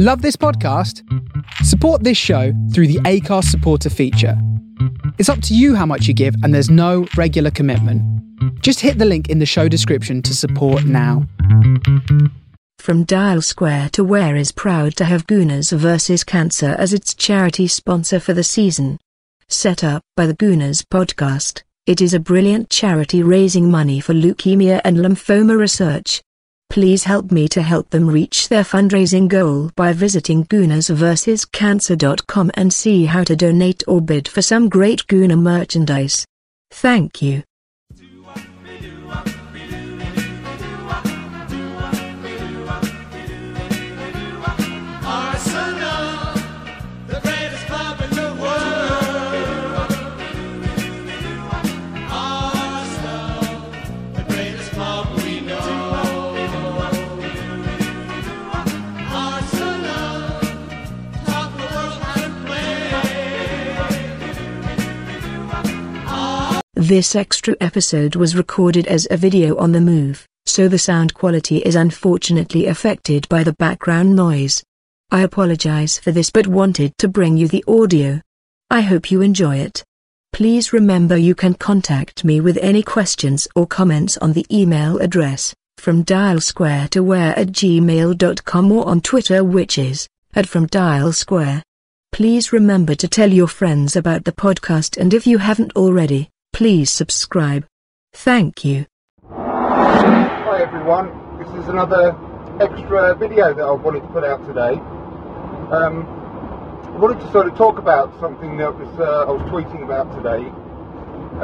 Love this podcast? Support this show through the Acast supporter feature. It's up to you how much you give, and there's no regular commitment. Just hit the link in the show description to support now. From Dial Square to Where is proud to have Gooners vs. Cancer as its charity sponsor for the season. Set up by the Gooners podcast, it is a brilliant charity raising money for leukemia and lymphoma research. Please help me to help them reach their fundraising goal by visiting goonersversuscancer.com and see how to donate or bid for some great Gooner merchandise. Thank you. This extra episode was recorded as a video on the move, so the sound quality is unfortunately affected by the background noise. I apologize for this but wanted to bring you the audio. I hope you enjoy it. Please remember you can contact me with any questions or comments on the email address, from dial square to where at gmail.com or on Twitter which is, at from dial square. Please remember to tell your friends about the podcast and if you haven't already, please subscribe. Thank you. Hi everyone, this is another extra video that I wanted to put out today. Um, I wanted to sort of talk about something that was uh, I was tweeting about today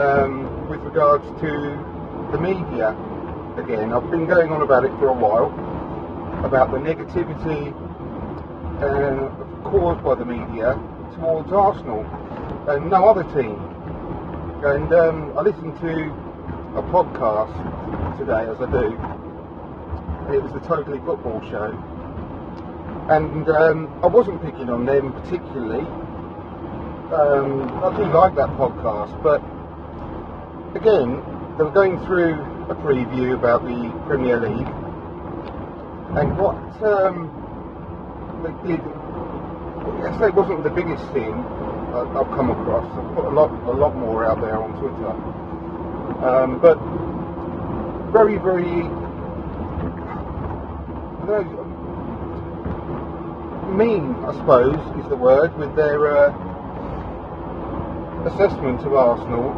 um, with regards to the media. Again, I've been going on about it for a while about the negativity uh, caused by the media towards Arsenal and no other team. And um, I listened to a podcast today, as I do. It was the Totally Football Show, and um, I wasn't picking on them particularly. Um, I do like that podcast, but again, they were going through a preview about the Premier League, and what um, they did. Yes, it wasn't the biggest thing I- I've come across. I've put a lot, a lot more out there on Twitter. Um, but very, very, know, mean, I suppose, is the word, with their uh, assessment of Arsenal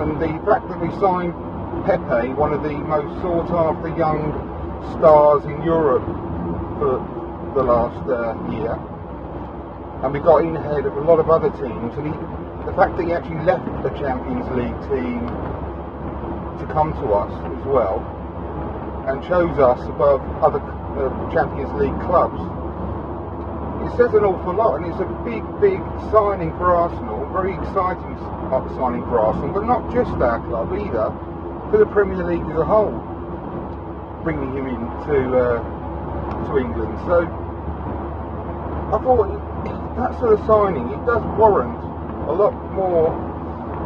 and the fact that we signed Pepe, one of the most sought after young stars in Europe for the last uh, year, and we got in ahead of a lot of other teams. And he, the fact that he actually left the Champions League team to come to us as well and chose us above other uh, Champions League clubs. It says an awful lot, and it's a big, big signing for Arsenal. Very exciting signing for Arsenal, but not just our club either, for the Premier League as a whole. Bringing him into uh, to England, so I thought that sort of signing it does warrant a lot more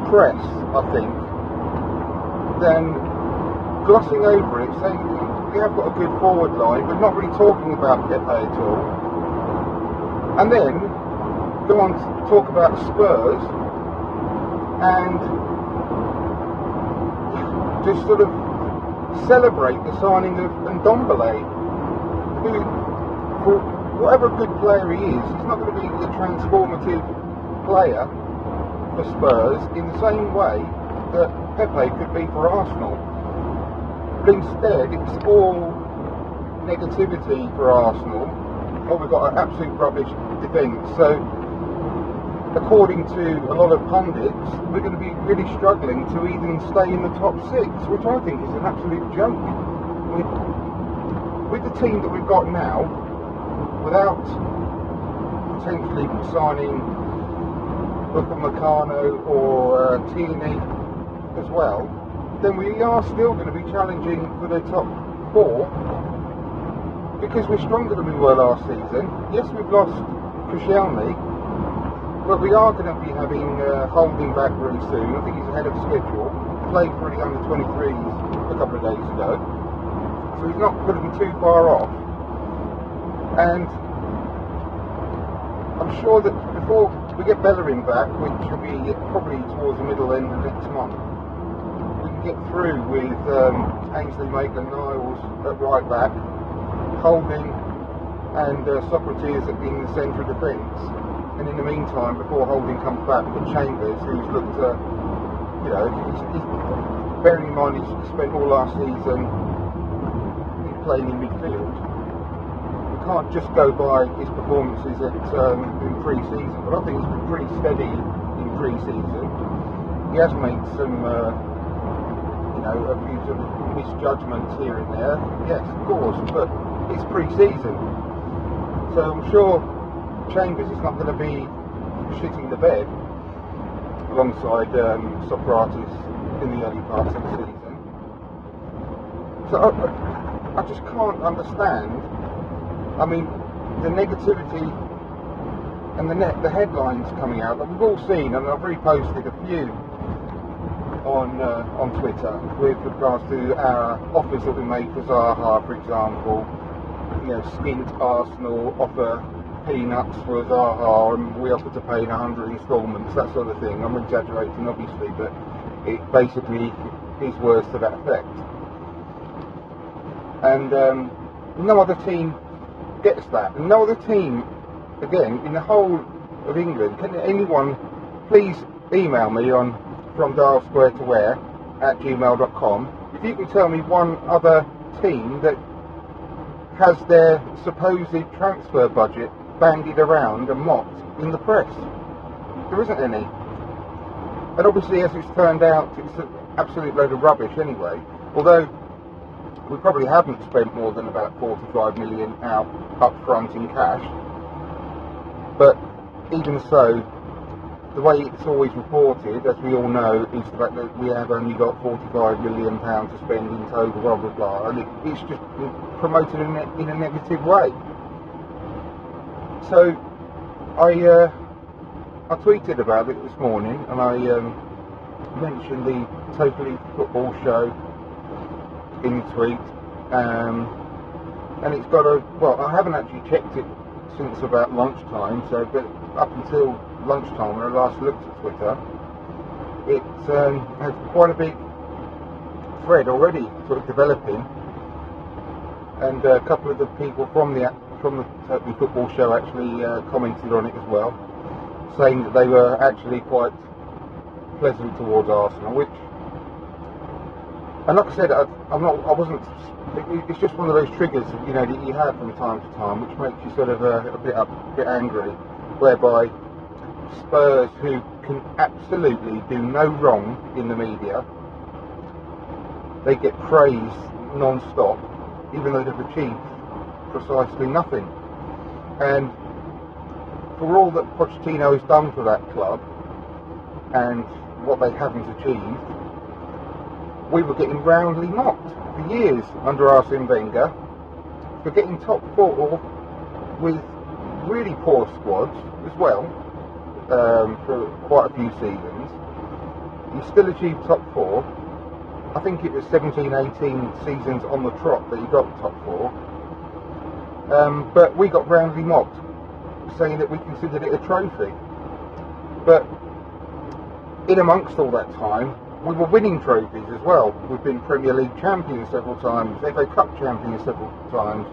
press, I think, than glossing over it, saying we have got a good forward line, but not really talking about Pepe at all. And then go on to talk about Spurs and just sort of celebrate the signing of Ndombele, who, for whatever good player he is, he's not going to be a transformative player for Spurs in the same way that Pepe could be for Arsenal. But instead, it's all negativity for Arsenal. Oh, we've got an absolute rubbish defence. So, according to a lot of pundits, we're going to be really struggling to even stay in the top six, which I think is an absolute joke. With, with the team that we've got now, without potentially signing Upamecano or uh, Tierney as well, then we are still going to be challenging for the top four because we're stronger than we were last season. Yes, we've lost Koscielny, but we are going to be having uh, holding back really soon. I think he's ahead of schedule. Played for the under 23s a couple of days ago, so he's not going to be too far off. And I'm sure that before we get Bellerin back, which will be probably towards the middle end of next month, we can get through with um, Ainsley Maitland-Niles at right back, Holding and uh, Sokratis in the centre of defence. And in the meantime, before Holding comes back, we've Chambers, who's looked, uh, you know, he's, he's, bearing in mind he's spent all last season playing in midfield. Can't just go by his performances at um, in pre-season, but I think he's been pretty steady in pre-season. He has made some, uh, you know, a few sort of misjudgments here and there. Yes, of course, but it's pre-season, so I'm sure Chambers is not going to be shitting the bed alongside um, Sokratis in the early parts of the season. So I, I just can't understand. I mean, the negativity and the the headlines coming out that we've all seen, and I've reposted a few on uh, on Twitter with regards to our offers that we made for Zaha, for example. You know, skint Arsenal offer peanuts for Zaha, and we offer to pay in 100 instalments, that sort of thing. I'm exaggerating, obviously, but it basically is words to that effect. And um, no other team gets that. And no other team, again, in the whole of England, can anyone please email me on from Dial Square to Where at gmail.com if you can tell me one other team that has their supposed transfer budget bandied around and mocked in the press. There isn't any. And obviously, as it's turned out, it's an absolute load of rubbish anyway. Although we probably haven't spent more than about 45 million out up front in cash. But even so, the way it's always reported, as we all know, is the fact that we have only got 45 million pounds to spend in total, blah blah blah, and it, it's just promoted in a, in a negative way. So, I uh, I tweeted about it this morning, and I um, mentioned the Totally Football Show in tweet, um, and it's got a well, I haven't actually checked it since about lunchtime, so but up until lunchtime when I last looked at Twitter, it um, has quite a big thread already sort of developing, and a couple of the people from the from the Totally Football Show actually uh, commented on it as well, saying that they were actually quite pleasant towards Arsenal, which, and like I said, I, I'm not, I wasn't. It's just one of those triggers, you know, that you have from time to time, which makes you sort of uh, a bit a bit angry, whereby Spurs, who can absolutely do no wrong in the media, they get praised non-stop, even though they've achieved precisely nothing. And for all that Pochettino has done for that club and what they haven't achieved, we were getting roundly mocked for years under Arsene Wenger for getting top four with really poor squads as well um, for quite a few seasons. You still achieved top four. I think it was 17, 18 seasons on the trot that you got top four. Um, but we got roundly mocked, saying that we considered it a trophy. But in amongst all that time, we were winning trophies as well. We've been Premier League champions several times, FA Cup champions several times,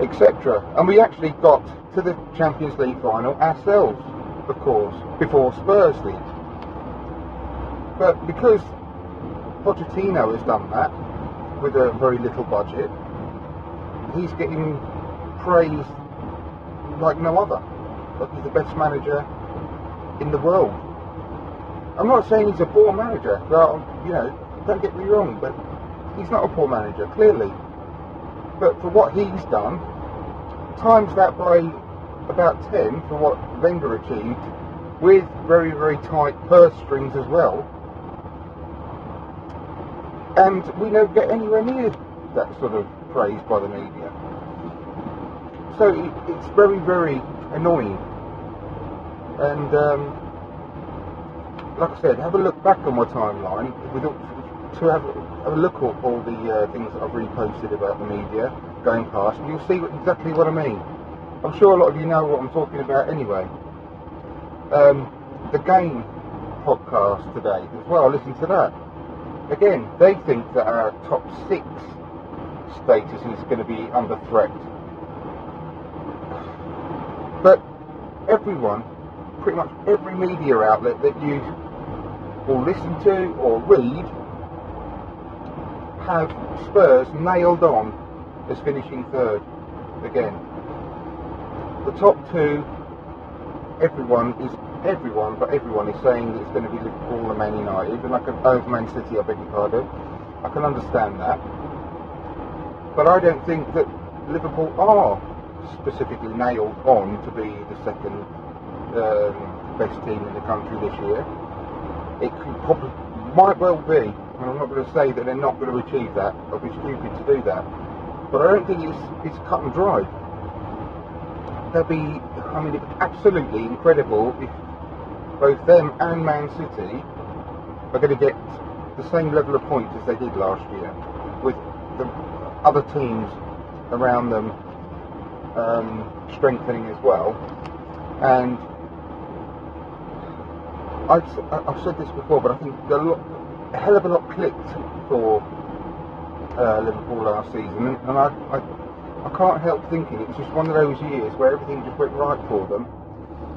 etc. And we actually got to the Champions League final ourselves, of course, before Spurs did. But because Pochettino has done that with a very little budget, he's getting praised like no other. Like he's the best manager in the world. I'm not saying he's a poor manager. Well, you know, don't get me wrong, but he's not a poor manager, clearly. But for what he's done, times that by about 10 for what Wenger achieved, with very, very tight purse strings as well. And we never get anywhere near that sort of praise by the media. So it, it's very, very annoying. And um, like I said, have a look back on my timeline with, to have, have a look at all the uh, things that I've reposted about the media going past, and you'll see what, exactly what I mean. I'm sure a lot of you know what I'm talking about anyway. Um, the game podcast today as well. Listen to that. Again, they think that our top six status is going to be under threat. But everyone, pretty much every media outlet that you will listen to or read, have Spurs nailed on as finishing third again. The top two, everyone is everyone, but everyone is saying that it's going to be Liverpool and Man United, and I can, oh, Man City, I beg your pardon. I can understand that, but I don't think that Liverpool are specifically nailed on to be the second um, best team in the country this year. It probably, might well be, and I'm not going to say that they're not going to achieve that. I'd be stupid to do that, but I don't think it's it's cut and dry. There'll be, I mean, it's absolutely incredible if both them and Man City are going to get the same level of points as they did last year, with the other teams around them um, strengthening as well. And I've, I've said this before, but I think a, lot, a hell of a lot clicked for uh, Liverpool last season, and, I, I, I can't help thinking it was just one of those years where everything just went right for them,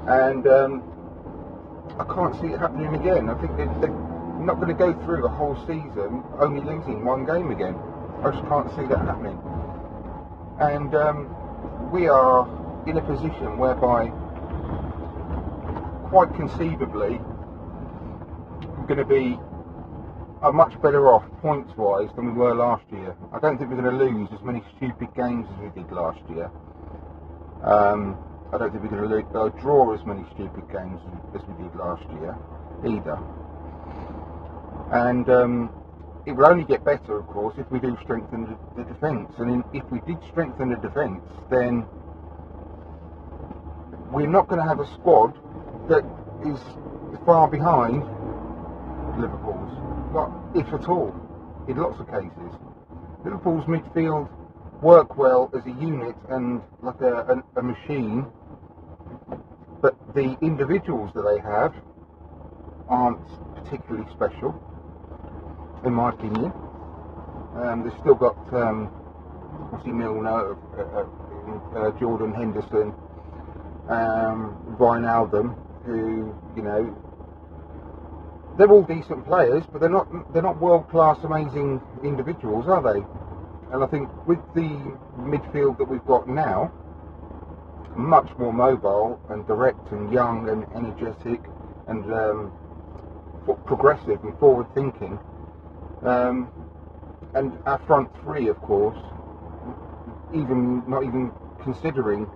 and um, I can't see it happening again. I think they, they're not going to go through the whole season only losing one game again. I just can't see that happening. And um, we are in a position whereby, quite conceivably, going to be are much better off points wise than we were last year. I don't think we're going to lose as many stupid games as we did last year. Um, I don't think we're going to uh, draw as many stupid games as we did last year either. And um, it will only get better, of course, if we do strengthen the, the defence. And in, if we did strengthen the defence, then we're not going to have a squad that is far behind Liverpool's, not if at all, in lots of cases. Liverpool's midfield work well as a unit and like a, a, a machine, but the individuals that they have aren't particularly special, in my opinion. Um, they've still got um, obviously Milner, uh, uh, uh, Jordan Henderson, um, Wijnaldum, who you know they're all decent players, but they're not they're not world class, amazing individuals, are they? And I think with the midfield that we've got now, much more mobile and direct and young and energetic and um, progressive and forward thinking. Um, and our front three, of course, even not even considering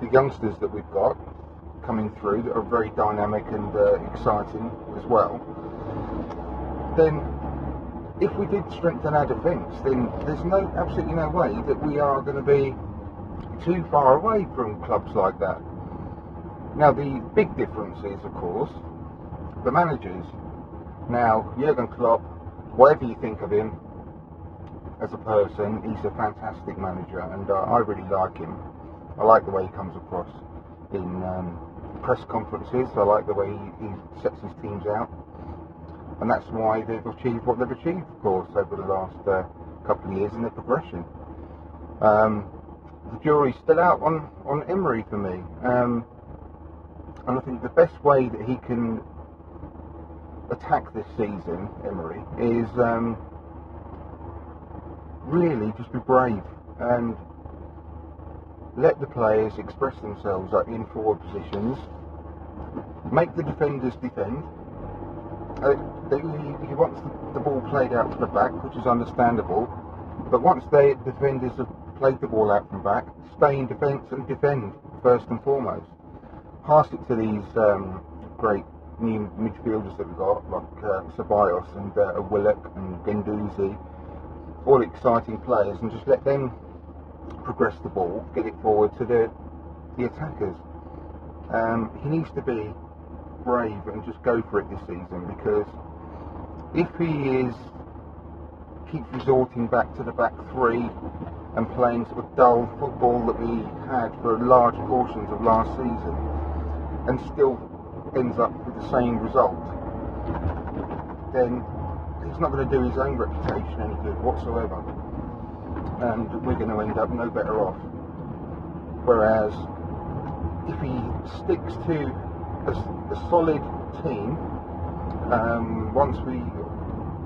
the youngsters that we've got coming through that are very dynamic and uh, exciting as well, then if we did strengthen our defence, then there's no absolutely no way that we are going to be too far away from clubs like that. Now the big difference is, of course, the managers. Now Jurgen Klopp, whatever you think of him as a person, he's a fantastic manager, and uh, I really like him. I like the way he comes across in um, press conferences. I like the way he, he sets his teams out, and that's why they've achieved what they've achieved, of course, over the last uh, couple of years in their progression. Um, the jury's still out on, on Emery for me, um, and I think the best way that he can attack this season, Emery, is um, really just be brave and let the players express themselves in forward positions, make the defenders defend. Uh, they, he, wants the, the ball played out to the back, which is understandable, but once the defenders have played the ball out from back, stay in defence and defend first and foremost. Pass it to these um, great new midfielders that we've got, like uh, Ceballos and uh, Willock and Guendouzi, all exciting players, and just let them progress the ball, get it forward to the the attackers. Um, he needs to be brave and just go for it this season because if he is keeps resorting back to the back three and playing sort of dull football that we had for large portions of last season and still ends up with the same result, then he's not going to do his own reputation any good whatsoever. And we're going to end up no better off. Whereas if he sticks to a, a solid team, um, once we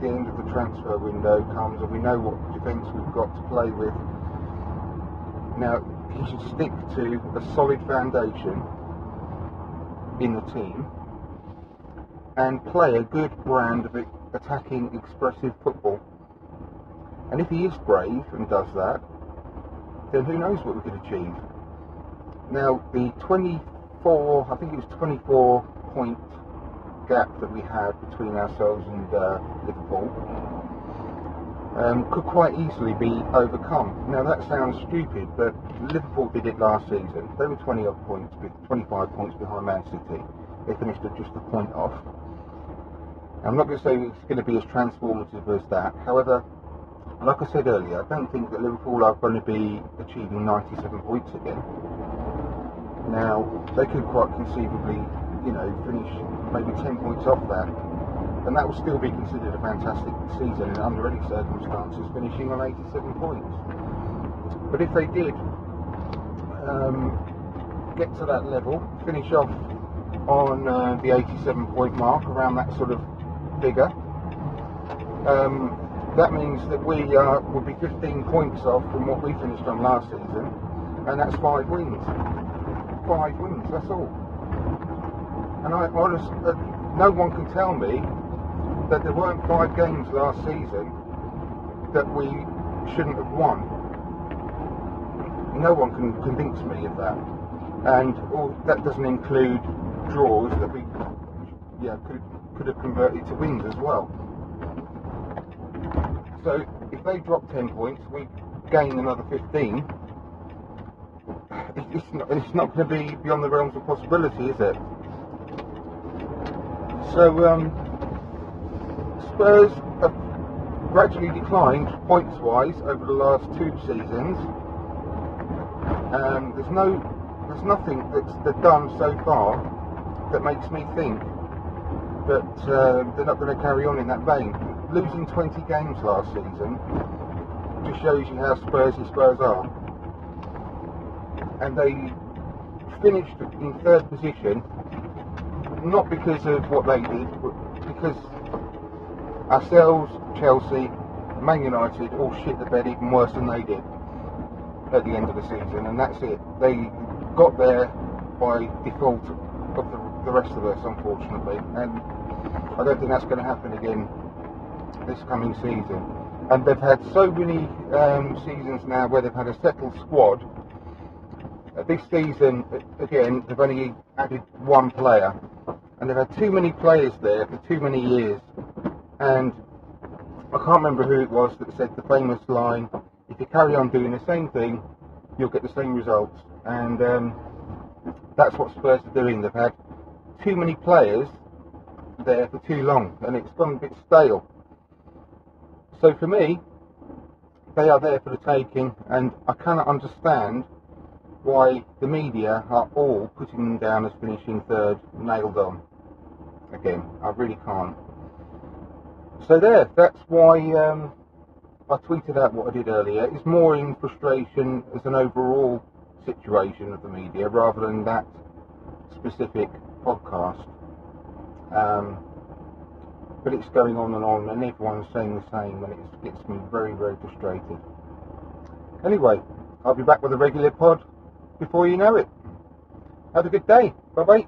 the end of the transfer window comes and we know what defence we've got to play with, now he should stick to a solid foundation in the team and play a good brand of attacking, expressive football. And if he is brave and does that, then who knows what we could achieve. Now, the 24, I think it was 24 point gap that we had between ourselves and uh, Liverpool um, could quite easily be overcome. Now, that sounds stupid, but Liverpool did it last season. They were 20 odd points, 25 points behind Man City. They finished at just a point off. I'm not going to say it's going to be as transformative as that. However, like I said earlier, I don't think that Liverpool are going to be achieving 97 points again. Now, they could quite conceivably, you know, finish maybe 10 points off that, and that would still be considered a fantastic season under any circumstances, finishing on 87 points. But if they did um, get to that level, finish off on uh, the 87 point mark, around that sort of figure, um, that means that we uh, would be 15 points off from what we finished on last season, and that's five wins. Five wins, that's all. And I honest, uh, no one can tell me that there weren't five games last season that we shouldn't have won. No one can convince me of that. And all, that doesn't include draws that we yeah, could, could have converted to wins as well. So if they drop 10 points, we gain another 15. It's not, it's not going to be beyond the realms of possibility, is it? So um, Spurs have gradually declined points-wise over the last two seasons. Um, there's no, there's nothing that's they've done so far that makes me think that uh, they're not going to carry on in that vein. Losing 20 games last season just shows you how Spursy Spurs are. And they finished in third position, not because of what they did, but because ourselves, Chelsea, Man United all shit the bed even worse than they did at the end of the season, and that's it. They got there by default of the, the rest of us, unfortunately, and I don't think that's going to happen again this coming season. And they've had so many um, seasons now where they've had a settled squad. Uh, this season, again, they've only added one player, and they've had too many players there for too many years. And I can't remember who it was that said the famous line: "If you carry on doing the same thing, you'll get the same results." And um, that's what Spurs are doing. They've had too many players there for too long, and it's gone a bit stale. So for me, they are there for the taking, and I cannot understand why the media are all putting them down as finishing third, nailed on. Again, I really can't. So there, that's why um, I tweeted out what I did earlier. It's more in frustration as an overall situation of the media rather than that specific podcast. Um, but it's going on and on, and everyone's saying the same, and it gets me very, very frustrated. Anyway, I'll be back with a regular pod before you know it. Have a good day. Bye bye.